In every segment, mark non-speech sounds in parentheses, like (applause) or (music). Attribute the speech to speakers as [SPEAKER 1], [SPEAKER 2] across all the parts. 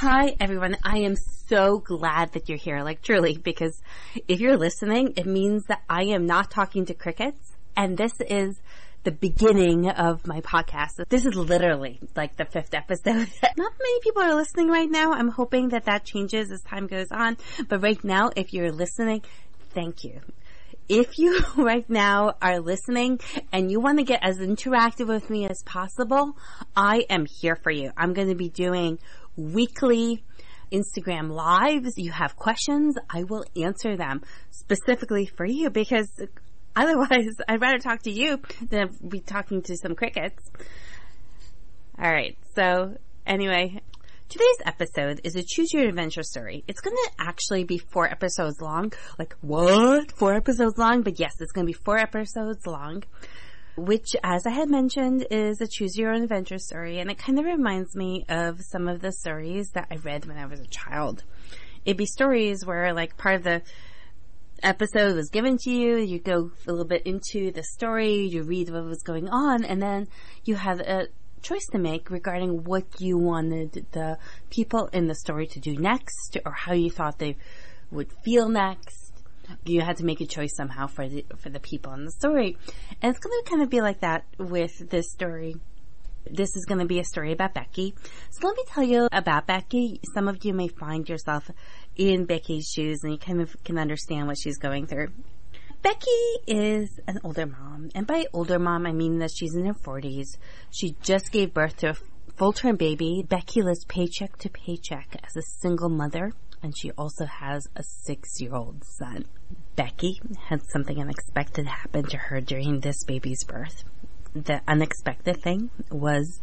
[SPEAKER 1] Hi, everyone. I am so glad that you're here, like truly, because if you're listening, it means that I am not talking to crickets. And this is the beginning of my podcast. This is literally like the fifth episode. (laughs) not many people are listening right now. I'm hoping that that changes as time goes on. But right now, if you're listening, thank you if you (laughs) right now are listening and you want to get as interactive with me as possible, I am here for you. I'm going to be doing weekly Instagram lives. You have questions, I will answer them specifically for you because otherwise (laughs) I'd rather talk to you than be talking to some crickets. All right. So anyway, Today's episode is a choose your adventure story. It's going to actually be four episodes long. Like, what? Four episodes long? But yes, it's going to be four episodes long, which, as I had mentioned, is a choose your own adventure story. And it kind of reminds me of some of the stories that I read when I was a child. It'd be stories where, like, part of the episode was given to you, you go a little bit into the story, you read what was going on, and then you have a choice to make regarding what you wanted the people in the story to do next or how you thought they would feel next. You had to make a choice somehow for the, for the people in the story. And it's going to kind of be like that with this story. This is going to be a story about Becky. So let me tell you about Becky. Some of you may find yourself in Becky's shoes and you kind of can understand what she's going through. Becky is an older mom, and by older mom, I mean that she's in her 40s. She just gave birth to a full term baby. Becky lives paycheck to paycheck as a single mother, and she also has a six year old son. Becky had something unexpected happen to her during this baby's birth. The unexpected thing was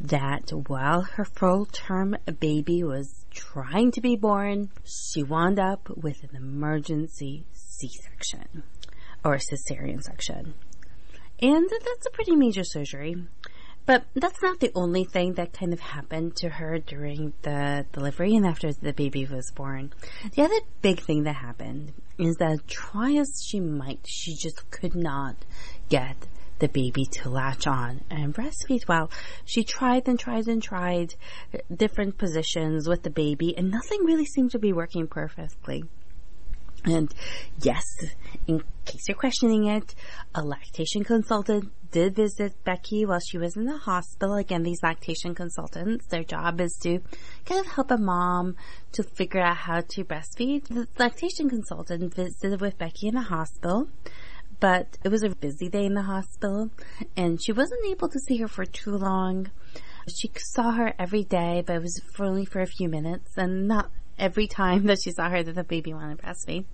[SPEAKER 1] that while her full term baby was trying to be born, she wound up with an emergency C section or cesarean section. And that's a pretty major surgery. But that's not the only thing that kind of happened to her during the delivery and after the baby was born. The other big thing that happened is that try as she might, she just could not get the baby to latch on and breastfeed. Well, she tried and tried and tried different positions with the baby and nothing really seemed to be working perfectly. And yes, in case you're questioning it, a lactation consultant did visit Becky while she was in the hospital. Again, these lactation consultants, their job is to kind of help a mom to figure out how to breastfeed. The lactation consultant visited with Becky in the hospital, but it was a busy day in the hospital and she wasn't able to see her for too long. She saw her every day, but it was for only for a few minutes and not every time that she saw her that the baby wanted breastfeed.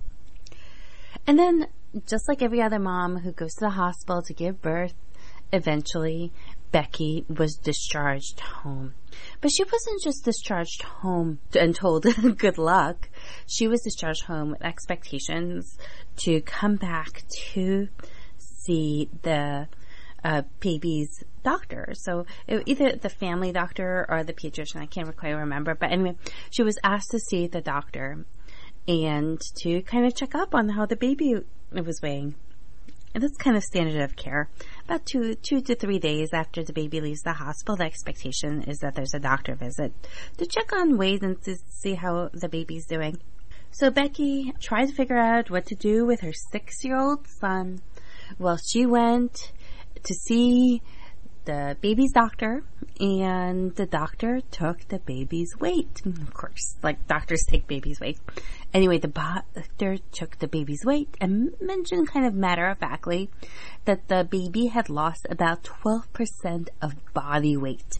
[SPEAKER 1] And then, just like every other mom who goes to the hospital to give birth, eventually Becky was discharged home. But she wasn't just discharged home and told (laughs) good luck. She was discharged home with expectations to come back to see the uh, baby's doctor. So it, either the family doctor or the pediatrician, I can't quite remember. But anyway, she was asked to see the doctor and to kind of check up on how the baby was weighing. And that's kind of standard of care. About two, two to three days after the baby leaves the hospital, the expectation is that there's a doctor visit to check on weight and to see how the baby's doing. So Becky tried to figure out what to do with her six-year-old son. Well, she went to see the baby's doctor, and the doctor took the baby's weight. Mm, of course, like doctors take baby's weight. Anyway, the doctor took the baby's weight and mentioned kind of matter of factly that the baby had lost about 12% of body weight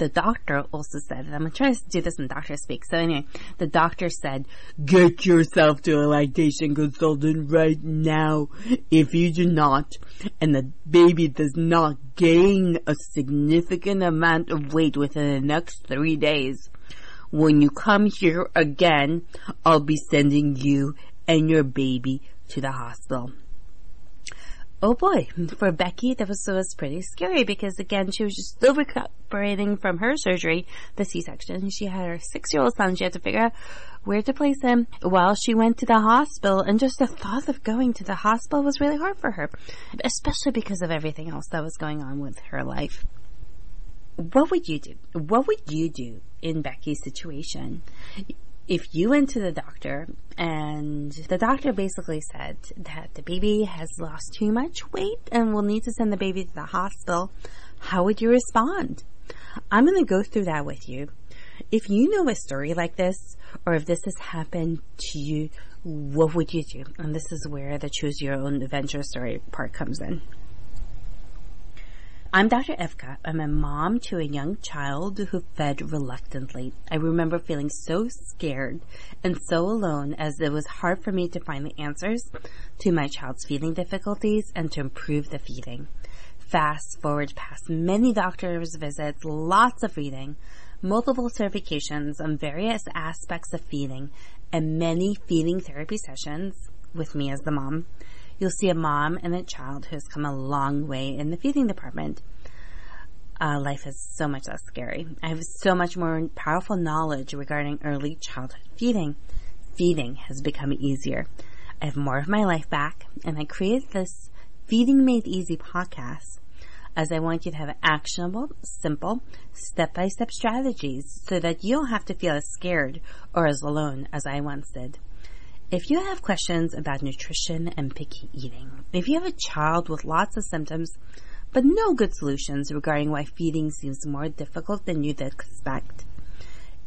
[SPEAKER 1] the doctor also said, and I'm trying to do this in doctor speak. So anyway, the doctor said, get yourself to a lactation consultant right now. If you do not, and the baby does not gain a significant amount of weight within the next three days, when you come here again, I'll be sending you and your baby to the hospital oh boy, for Becky, that was, was pretty scary because again, she was just still recuperating from her surgery, the C-section. She had her six-year-old son. She had to figure out where to place him while she went to the hospital. And just the thought of going to the hospital was really hard for her, especially because of everything else that was going on with her life. what would you do? What would you do in Becky's situation? If you went to the doctor and the doctor basically said that the baby has lost too much weight and will need to send the baby to the hospital, how would you respond? I'm going to go through that with you. If you know a story like this, or if this has happened to you, what would you do? And this is where the choose your own adventure story part comes in. I'm Dr. Evka. I'm a mom to a young child who fed reluctantly. I remember feeling so scared and so alone as it was hard for me to find the answers to my child's feeding difficulties and to improve the feeding. Fast forward past many doctor's visits, lots of reading, multiple certifications on various aspects of feeding, and many feeding therapy sessions with me as the mom you'll see a mom and a child who has come a long way in the feeding department. Uh, life is so much less scary. I have so much more powerful knowledge regarding early childhood feeding. Feeding has become easier. I have more of my life back, and I created this Feeding Made Easy podcast as I want you to have actionable, simple, step-by-step strategies so that you don't have to feel as scared or as alone as I once did. If you have questions about nutrition and picky eating, if you have a child with lots of symptoms, but no good solutions regarding why feeding seems more difficult than you'd expect,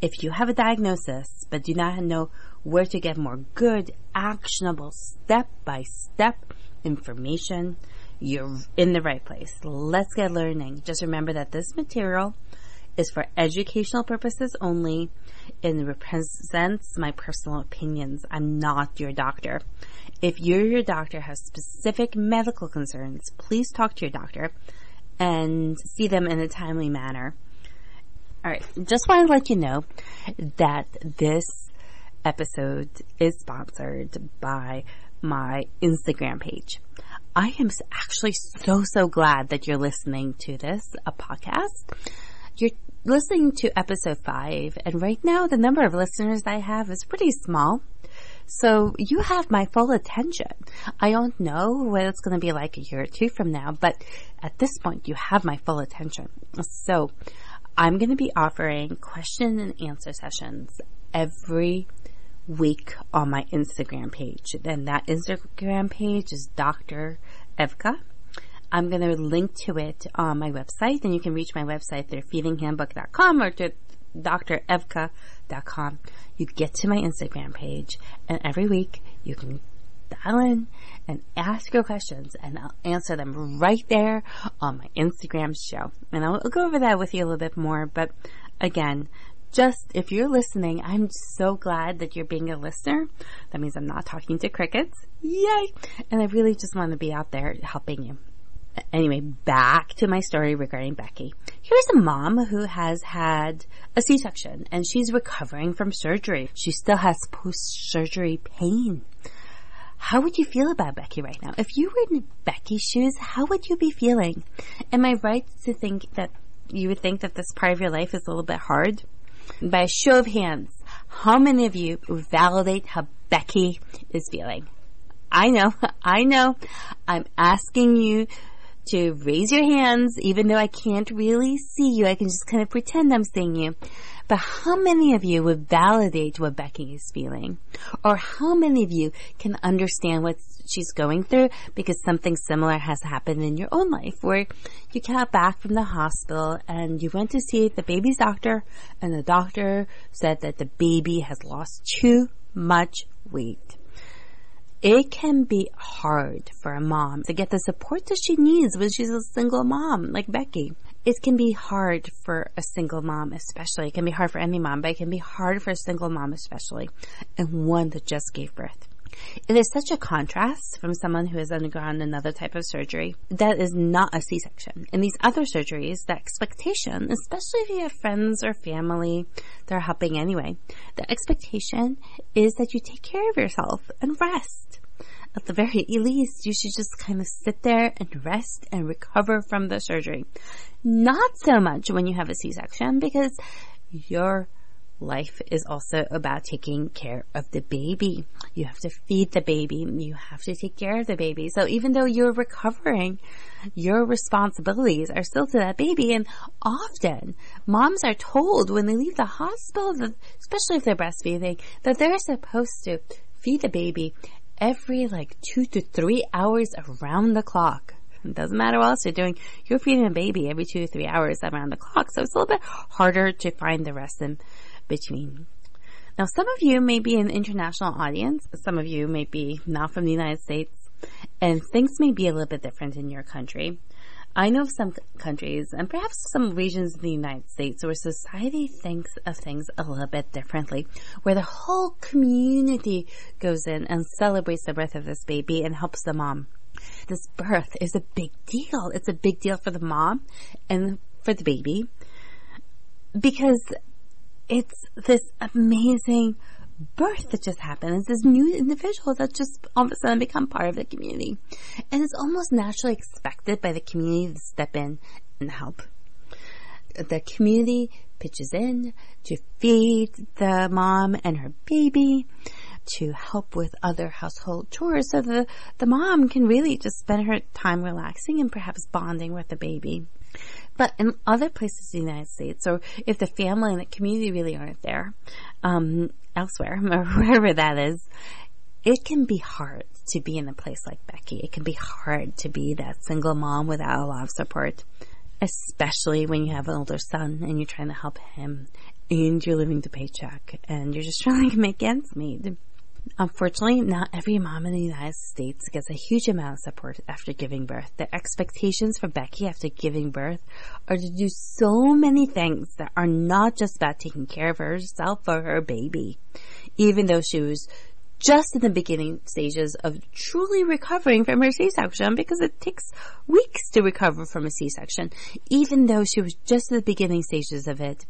[SPEAKER 1] if you have a diagnosis but do not know where to get more good, actionable, step by step information, you're in the right place. Let's get learning. Just remember that this material is for educational purposes only and represents my personal opinions. I'm not your doctor. If you or your doctor has specific medical concerns, please talk to your doctor and see them in a timely manner. All right, just want to let you know that this episode is sponsored by my Instagram page. I am actually so, so glad that you're listening to this, a podcast. You're listening to episode five, and right now the number of listeners I have is pretty small. So you have my full attention. I don't know what it's going to be like a year or two from now, but at this point you have my full attention. So I'm going to be offering question and answer sessions every week on my Instagram page. And that Instagram page is Dr. Evka. I'm going to link to it on my website, and you can reach my website through feedinghandbook.com or to drevka.com. You get to my Instagram page, and every week you can dial in and ask your questions, and I'll answer them right there on my Instagram show. And I'll, I'll go over that with you a little bit more, but again, just if you're listening, I'm so glad that you're being a listener. That means I'm not talking to crickets. Yay! And I really just want to be out there helping you anyway, back to my story regarding Becky. Here's a mom who has had a C-section and she's recovering from surgery. She still has post-surgery pain. How would you feel about Becky right now? If you were in Becky's shoes, how would you be feeling? Am I right to think that you would think that this part of your life is a little bit hard? By a show of hands, how many of you validate how Becky is feeling? I know, (laughs) I know. I'm asking you to raise your hands, even though I can't really see you. I can just kind of pretend I'm seeing you. But how many of you would validate what Becky is feeling? Or how many of you can understand what she's going through because something similar has happened in your own life where you got back from the hospital and you went to see the baby's doctor and the doctor said that the baby has lost too much weight it can be hard for a mom to get the support that she needs when she's a single mom, like Becky. It can be hard for a single mom, especially. It can be hard for any mom, but it can be hard for a single mom, especially, and one that just gave birth. It is such a contrast from someone who has undergone another type of surgery that is not a C-section. In these other surgeries, the expectation, especially if you have friends or family that are helping anyway, the expectation is that you take care of yourself and rest. At the very least, you should just kind of sit there and rest and recover from the surgery. Not so much when you have a C-section because you're life is also about taking care of the baby. You have to feed the baby. You have to take care of the baby. So even though you're recovering, your responsibilities are still to that baby. And often moms are told when they leave the hospital, especially if they're breastfeeding, that they're supposed to feed the baby every like two to three hours around the clock. It doesn't matter what else you're doing. You're feeding a baby every two to three hours around the clock. So it's a little bit harder to find the rest in between. Now, some of you may be an international audience. Some of you may be not from the United States and things may be a little bit different in your country. I know of some countries and perhaps some regions in the United States where society thinks of things a little bit differently, where the whole community goes in and celebrates the birth of this baby and helps the mom this birth is a big deal. It's a big deal for the mom and for the baby because it's this amazing birth that just happened. It's this new individual that just all of a sudden become part of the community. And it's almost naturally expected by the community to step in and help. The community pitches in to feed the mom and her baby to help with other household chores so the, the mom can really just spend her time relaxing and perhaps bonding with the baby. But in other places in the United States, or if the family and the community really aren't there, um, elsewhere, or (laughs) wherever that is, it can be hard to be in a place like Becky. It can be hard to be that single mom without a lot of support, especially when you have an older son and you're trying to help him and you're living the paycheck and you're just (laughs) trying to make ends meet. Unfortunately, not every mom in the United States gets a huge amount of support after giving birth. The expectations for Becky after giving birth are to do so many things that are not just about taking care of herself or her baby. Even though she was just in the beginning stages of truly recovering from her C-section because it takes weeks to recover from a C-section, even though she was just in the beginning stages of it.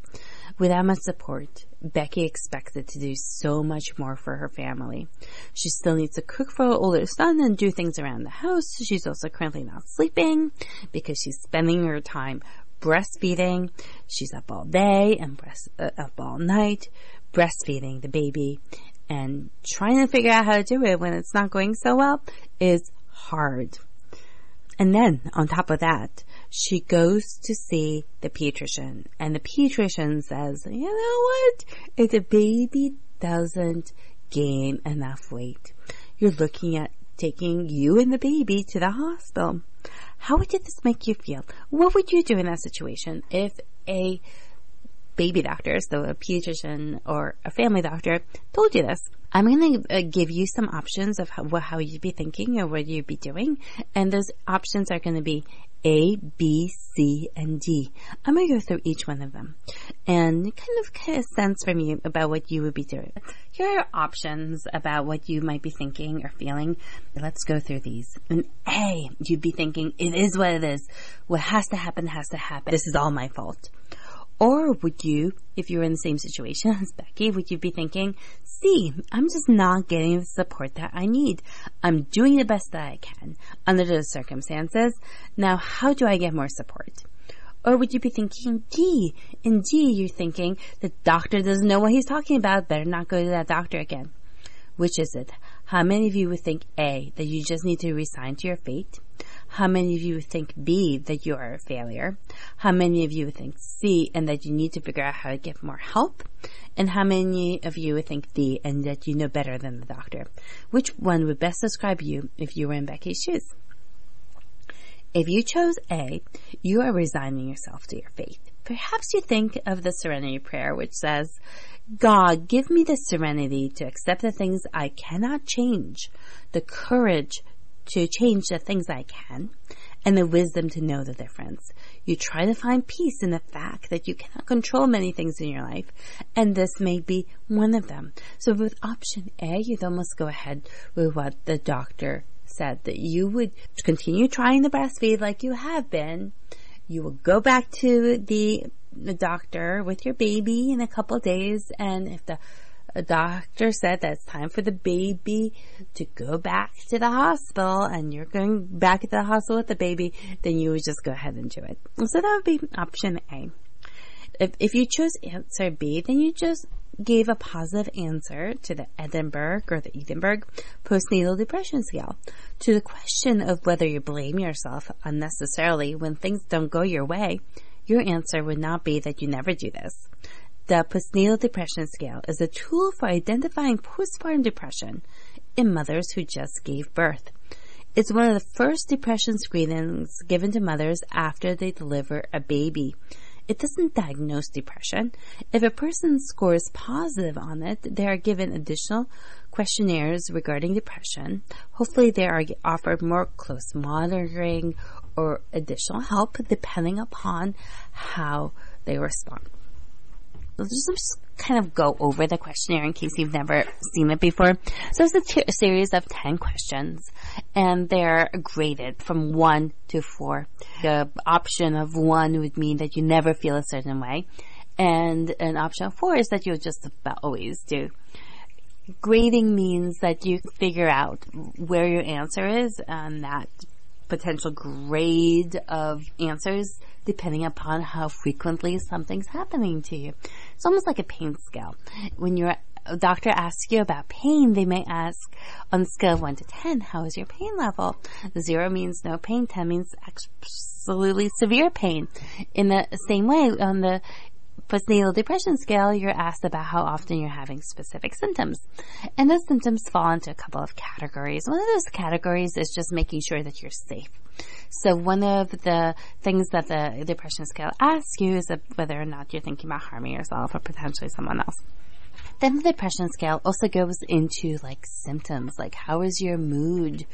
[SPEAKER 1] Without much support, Becky expected to do so much more for her family. She still needs to cook for her older son and do things around the house. She's also currently not sleeping because she's spending her time breastfeeding. She's up all day and breast, uh, up all night breastfeeding the baby and trying to figure out how to do it when it's not going so well is hard. And then on top of that, she goes to see the pediatrician and the pediatrician says, you know what? If the baby doesn't gain enough weight, you're looking at taking you and the baby to the hospital. How would this make you feel? What would you do in that situation if a baby doctor, so a pediatrician or a family doctor, told you this? I'm going to uh, give you some options of how, how you'd be thinking or what you'd be doing. And those options are going to be A, B, C, and D. I'm going to go through each one of them and kind of get a sense from you about what you would be doing. Here are options about what you might be thinking or feeling. Let's go through these. And A, you'd be thinking, it is what it is. What has to happen has to happen. This is all my fault. Or would you, if you were in the same situation as Becky, would you be thinking, see, I'm just not getting the support that I need. I'm doing the best that I can under the circumstances. Now, how do I get more support? Or would you be thinking D? In D, you're thinking the doctor doesn't know what he's talking about. Better not go to that doctor again. Which is it? How many of you would think A, that you just need to resign to your fate? How many of you think B, that you are a failure? How many of you think C, and that you need to figure out how to get more help? And how many of you think D, and that you know better than the doctor? Which one would best describe you if you were in Becky's shoes? If you chose A, you are resigning yourself to your fate. Perhaps you think of the serenity prayer, which says, God, give me the serenity to accept the things I cannot change, the courage to change the things I can and the wisdom to know the difference. You try to find peace in the fact that you cannot control many things in your life, and this may be one of them. So with option A, you'd almost go ahead with what the doctor said, that you would continue trying to breastfeed like you have been. You will go back to the, the doctor with your baby in a couple days, and if the a doctor said that it's time for the baby to go back to the hospital and you're going back to the hospital with the baby, then you would just go ahead and do it. So that would be option A. If, if you choose answer B, then you just gave a positive answer to the Edinburgh or the Edinburgh postnatal depression scale. To the question of whether you blame yourself unnecessarily when things don't go your way, your answer would not be that you never do this. The postnatal depression scale is a tool for identifying postpartum depression in mothers who just gave birth. It's one of the first depression screenings given to mothers after they deliver a baby. It doesn't diagnose depression. If a person scores positive on it, they are given additional questionnaires regarding depression. Hopefully they are offered more close monitoring or additional help depending upon how they respond let's just kind of go over the questionnaire in case you've never seen it before. So it's a, series of 10 questions and they're graded from 1 to 4. The option of 1 would mean that you never feel a certain way and an option of 4 is that you'll just about always do. Grading means that you figure out where your answer is and that potential grade of answers depending upon how frequently something's happening to you. It's almost like a pain scale. When your doctor asks you about pain, they may ask on a scale of 1 to 10, how is your pain level? 0 means no pain, 10 means absolutely severe pain. In the same way, on the postnatal depression scale, you're asked about how often you're having specific symptoms. And those symptoms fall into a couple of categories. One of those categories is just making sure that you're safe. So one of the things that the depression scale asks you is whether or not you're thinking about harming yourself or potentially someone else. Then the depression scale also goes into like symptoms, like how is your mood?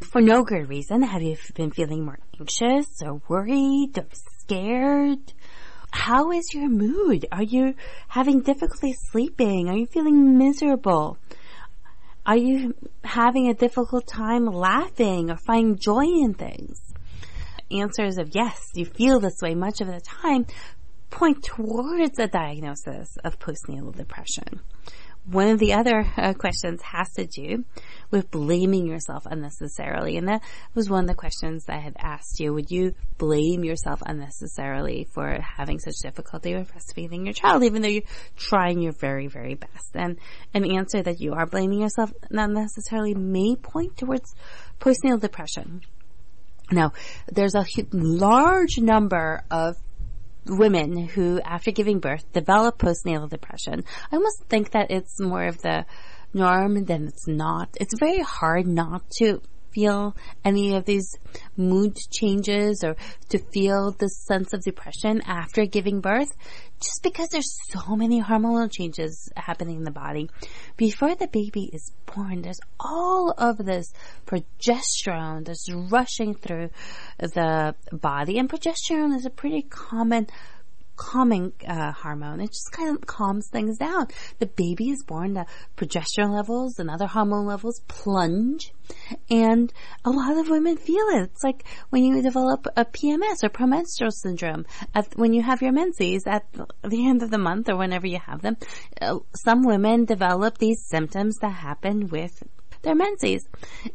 [SPEAKER 1] For no good reason, have you been feeling more anxious or worried or scared? How is your mood? Are you having difficulty sleeping? Are you feeling miserable? Are you having a difficult time laughing or finding joy in things? Answers of yes, you feel this way much of the time point towards a diagnosis of postnatal depression. One of the other uh, questions has to do with blaming yourself unnecessarily. And that was one of the questions that I had asked you. Would you blame yourself unnecessarily for having such difficulty with breastfeeding your child, even though you're trying your very, very best? And an answer that you are blaming yourself not necessarily may point towards postnatal depression. Now, there's a large number of women who, after giving birth, develop postnatal depression. I almost think that it's more of the norm than it's not. It's very hard not to feel any of these mood changes or to feel the sense of depression after giving birth just because there's so many hormonal changes happening in the body. Before the baby is born, there's all of this progesterone that's rushing through the body and progesterone is a pretty common calming uh, hormone. It just kind of calms things down. The baby is born, the progesterone levels and other hormone levels plunge, and a lot of women feel it. It's like when you develop a PMS or premenstrual syndrome, at, when you have your menses at the end of the month or whenever you have them. Uh, some women develop these symptoms that happen with their menses.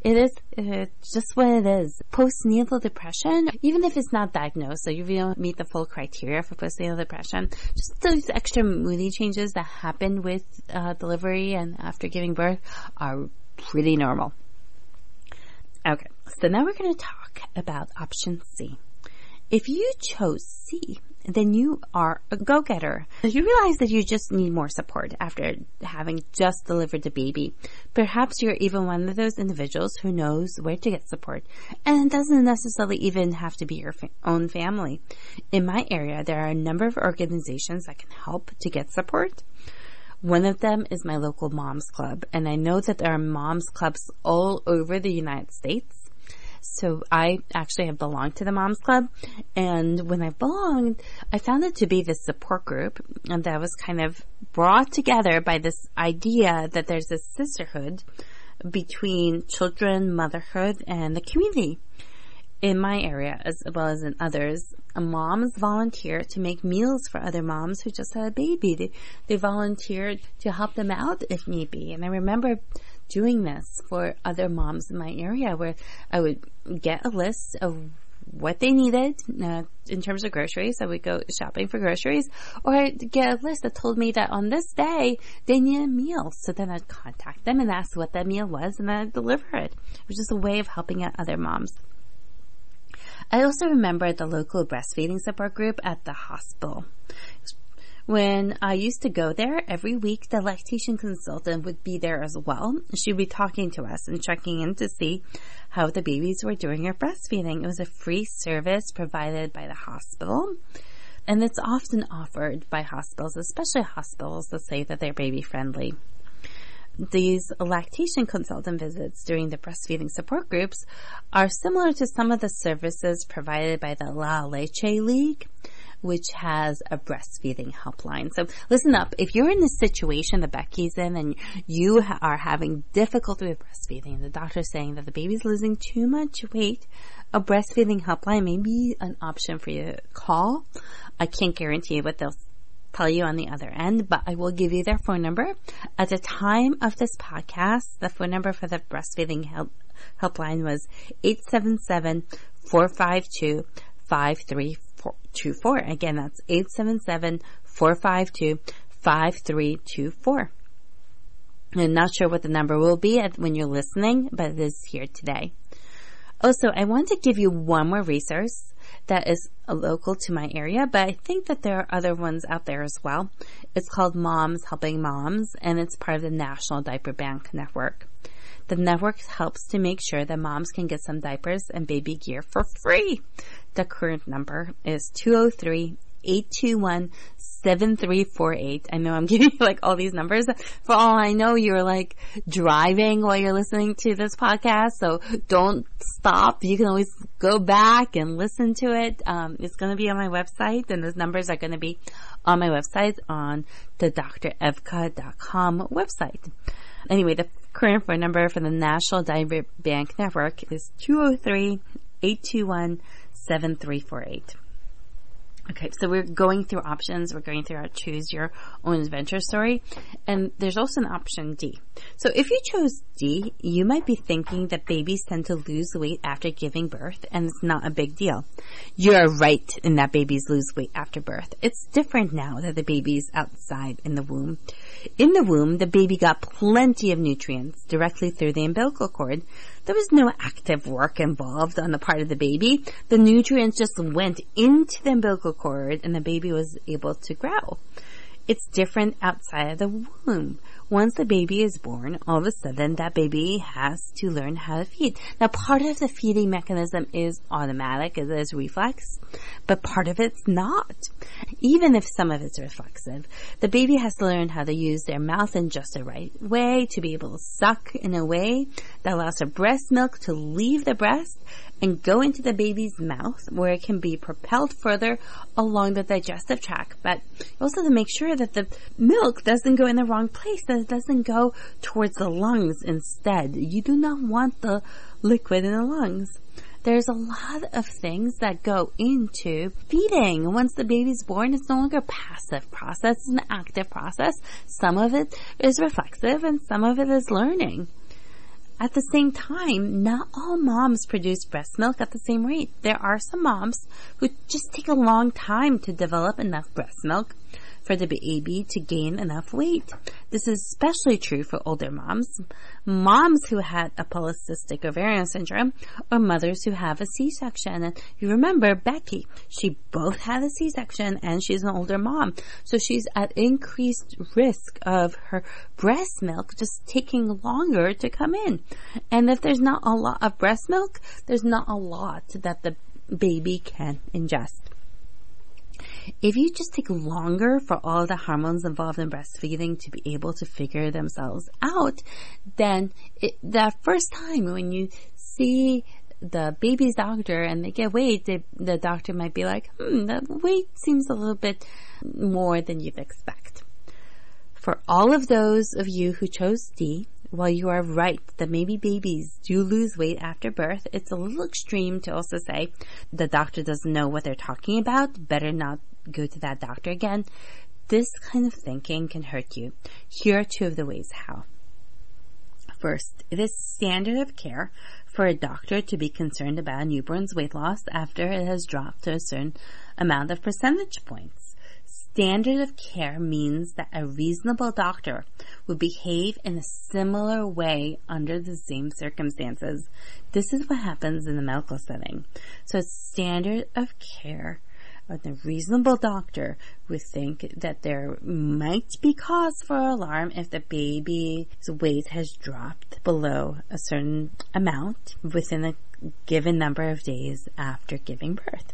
[SPEAKER 1] It is it's just what it is. Postnatal depression, even if it's not diagnosed, so you don't meet the full criteria for postnatal depression, just those extra moody changes that happen with uh, delivery and after giving birth are pretty normal. Okay, so now we're going to talk about option C. If you chose C, then you are a go-getter. You realize that you just need more support after having just delivered the baby. Perhaps you're even one of those individuals who knows where to get support and it doesn't necessarily even have to be your fa- own family. In my area, there are a number of organizations that can help to get support. One of them is my local moms club, and I know that there are moms clubs all over the United States. So I actually have belonged to the Moms Club. And when I belonged, I found it to be this support group and that was kind of brought together by this idea that there's this sisterhood between children, motherhood, and the community. In my area, as well as in others, moms volunteer to make meals for other moms who just had a baby. They, they volunteered to help them out if need be. And I remember doing this for other moms in my area where I would get a list of what they needed uh, in terms of groceries. I would go shopping for groceries or I'd get a list that told me that on this day they need a meal. So then I'd contact them and ask what that meal was and then I'd deliver it. It was just a way of helping out other moms. I also remember the local breastfeeding support group at the hospital. When I used to go there every week, the lactation consultant would be there as well. She'd be talking to us and checking in to see how the babies were doing their breastfeeding. It was a free service provided by the hospital. And it's often offered by hospitals, especially hospitals that say that they're baby friendly these lactation consultant visits during the breastfeeding support groups are similar to some of the services provided by the La Leche League which has a breastfeeding helpline. So listen up. If you're in the situation that Becky's in and you are having difficulty with breastfeeding, the doctor's saying that the baby's losing too much weight, a breastfeeding helpline may be an option for you to call. I can't guarantee what they'll tell you on the other end, but I will give you their phone number. At the time of this podcast, the phone number for the breastfeeding help, helpline was 877 452 5324. Again, that's 877 452 5324. I'm not sure what the number will be when you're listening, but it is here today. Oh, also, I want to give you one more resource that is local to my area, but I think that there are other ones out there as well. It's called Moms Helping Moms, and it's part of the National Diaper Bank Network. The network helps to make sure that moms can get some diapers and baby gear for free. The current number is 203 821 7348. I know I'm (laughs) giving you like all these numbers. For all I know, you're like driving while you're listening to this podcast. So don't stop. You can always go back and listen to it. Um, it's going to be on my website and those numbers are going to be on my website on the drevka.com website. Anyway, the current phone number for the National Diaper Bank Network is 203 821 7348. Okay, so we're going through options. We're going through our choose your own adventure story. And there's also an option D. So if you chose D, you might be thinking that babies tend to lose weight after giving birth and it's not a big deal. You're right in that babies lose weight after birth. It's different now that the baby's outside in the womb. In the womb, the baby got plenty of nutrients directly through the umbilical cord. There was no active work involved on the part of the baby. The nutrients just went into the umbilical cord and the baby was able to grow. It's different outside of the womb once the baby is born, all of a sudden that baby has to learn how to feed. Now part of the feeding mechanism is automatic, it is reflex, but part of it's not. Even if some of it's reflexive, the baby has to learn how to use their mouth in just the right way to be able to suck in a way that allows the breast milk to leave the breast and go into the baby's mouth where it can be propelled further along the digestive tract. But also to make sure that the milk doesn't go in the wrong place, that it doesn't go towards the lungs instead. You do not want the liquid in the lungs. There's a lot of things that go into feeding. Once the baby's born, it's no longer a passive process, it's an active process. Some of it is reflexive and some of it is learning. At the same time, not all moms produce breast milk at the same rate. There are some moms who just take a long time to develop enough breast milk for the baby to gain enough weight. This is especially true for older moms, moms who had a polycystic ovarian syndrome, or mothers who have a C-section. And you remember Becky, she both had a C-section and she's an older mom. So she's at increased risk of her breast milk just taking longer to come in. And if there's not a lot of breast milk, there's not a lot that the baby can ingest. If you just take longer for all the hormones involved in breastfeeding to be able to figure themselves out, then it, that first time when you see the baby's doctor and they get weight, they, the doctor might be like, hmm, the weight seems a little bit more than you'd expect. For all of those of you who chose D, while you are right that maybe babies do lose weight after birth, it's a little extreme to also say the doctor doesn't know what they're talking about. Better not go to that doctor again. This kind of thinking can hurt you. Here are two of the ways how. First, it is standard of care for a doctor to be concerned about a newborn's weight loss after it has dropped to a certain amount of percentage points. Standard of care means that a reasonable doctor would behave in a similar way under the same circumstances. This is what happens in the medical setting. So standard of care a reasonable doctor would think that there might be cause for alarm if the baby's weight has dropped below a certain amount within a given number of days after giving birth.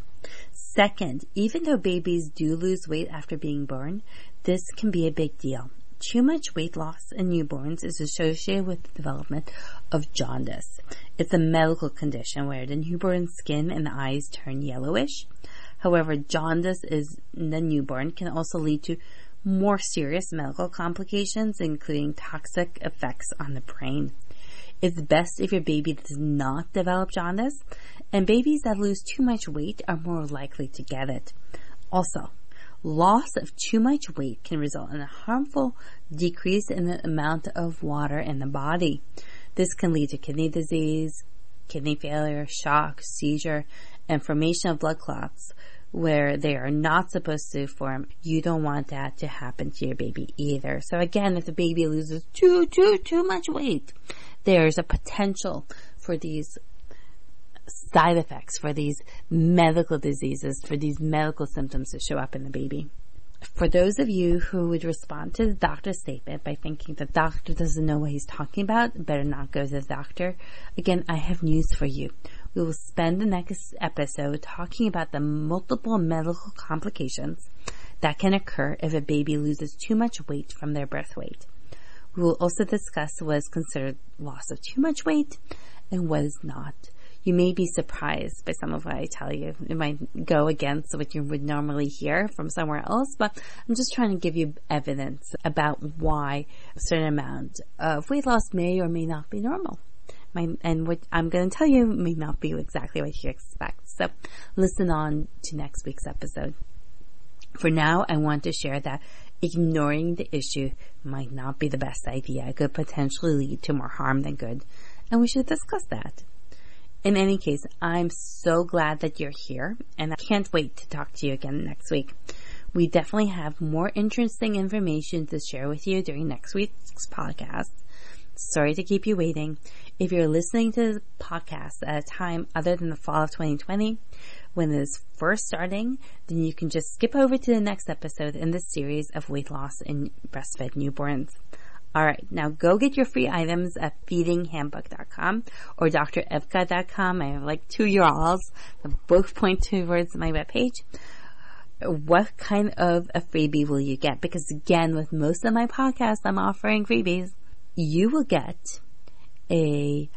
[SPEAKER 1] Second, even though babies do lose weight after being born, this can be a big deal. Too much weight loss in newborns is associated with the development of jaundice. It's a medical condition where the newborn's skin and the eyes turn yellowish. However, jaundice is in the newborn can also lead to more serious medical complications, including toxic effects on the brain. It's best if your baby does not develop jaundice, and babies that lose too much weight are more likely to get it. Also, loss of too much weight can result in a harmful decrease in the amount of water in the body. This can lead to kidney disease, kidney failure, shock, seizure, and formation of blood clots, where they are not supposed to form, you don't want that to happen to your baby either. So again, if the baby loses too, too, too much weight, there's a potential for these side effects, for these medical diseases, for these medical symptoms to show up in the baby. For those of you who would respond to the doctor's statement by thinking the doctor doesn't know what he's talking about, better not go to the doctor. Again, I have news for you. We will spend the next episode talking about the multiple medical complications that can occur if a baby loses too much weight from their birth weight. We will also discuss what is considered loss of too much weight and what is not. You may be surprised by some of what I tell you. It might go against what you would normally hear from somewhere else, but I'm just trying to give you evidence about why a certain amount of weight loss may or may not be normal my, and what I'm going to tell you may not be exactly what you expect. So listen on to next week's episode. For now, I want to share that ignoring the issue might not be the best idea. It could potentially lead to more harm than good. And we should discuss that. In any case, I'm so glad that you're here and I can't wait to talk to you again next week. We definitely have more interesting information to share with you during next week's podcast. Sorry to keep you waiting. If you're listening to the podcast at a time other than the fall of 2020, when it is first starting, then you can just skip over to the next episode in this series of weight loss in breastfed newborns. Alright, now go get your free items at feedinghandbook.com or drevka.com. I have like two URLs that both point towards my webpage. What kind of a freebie will you get? Because again, with most of my podcasts, I'm offering freebies. You will get a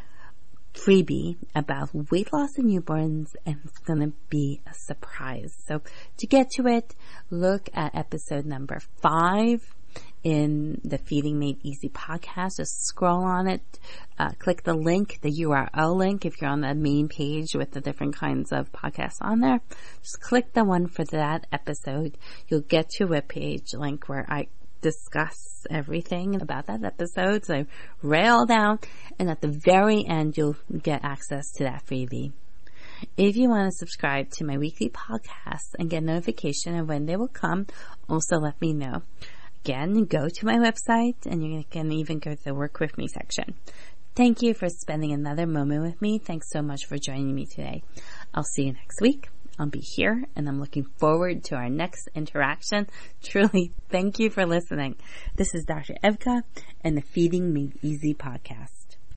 [SPEAKER 1] freebie about weight loss in newborns and it's going to be a surprise. So to get to it, look at episode number five in the Feeding Made Easy podcast. Just scroll on it, uh, click the link, the URL link if you're on the main page with the different kinds of podcasts on there. Just click the one for that episode. You'll get to a page link where I discuss everything about that episode. So I rail down and at the very end you'll get access to that freebie. If you want to subscribe to my weekly podcasts and get notification of when they will come, also let me know. Again, go to my website and you can even go to the work with me section. Thank you for spending another moment with me. Thanks so much for joining me today. I'll see you next week. I'll be here and I'm looking forward to our next interaction. (laughs) Truly, thank you for listening. This is Dr. Evka and the Feeding Made Easy podcast.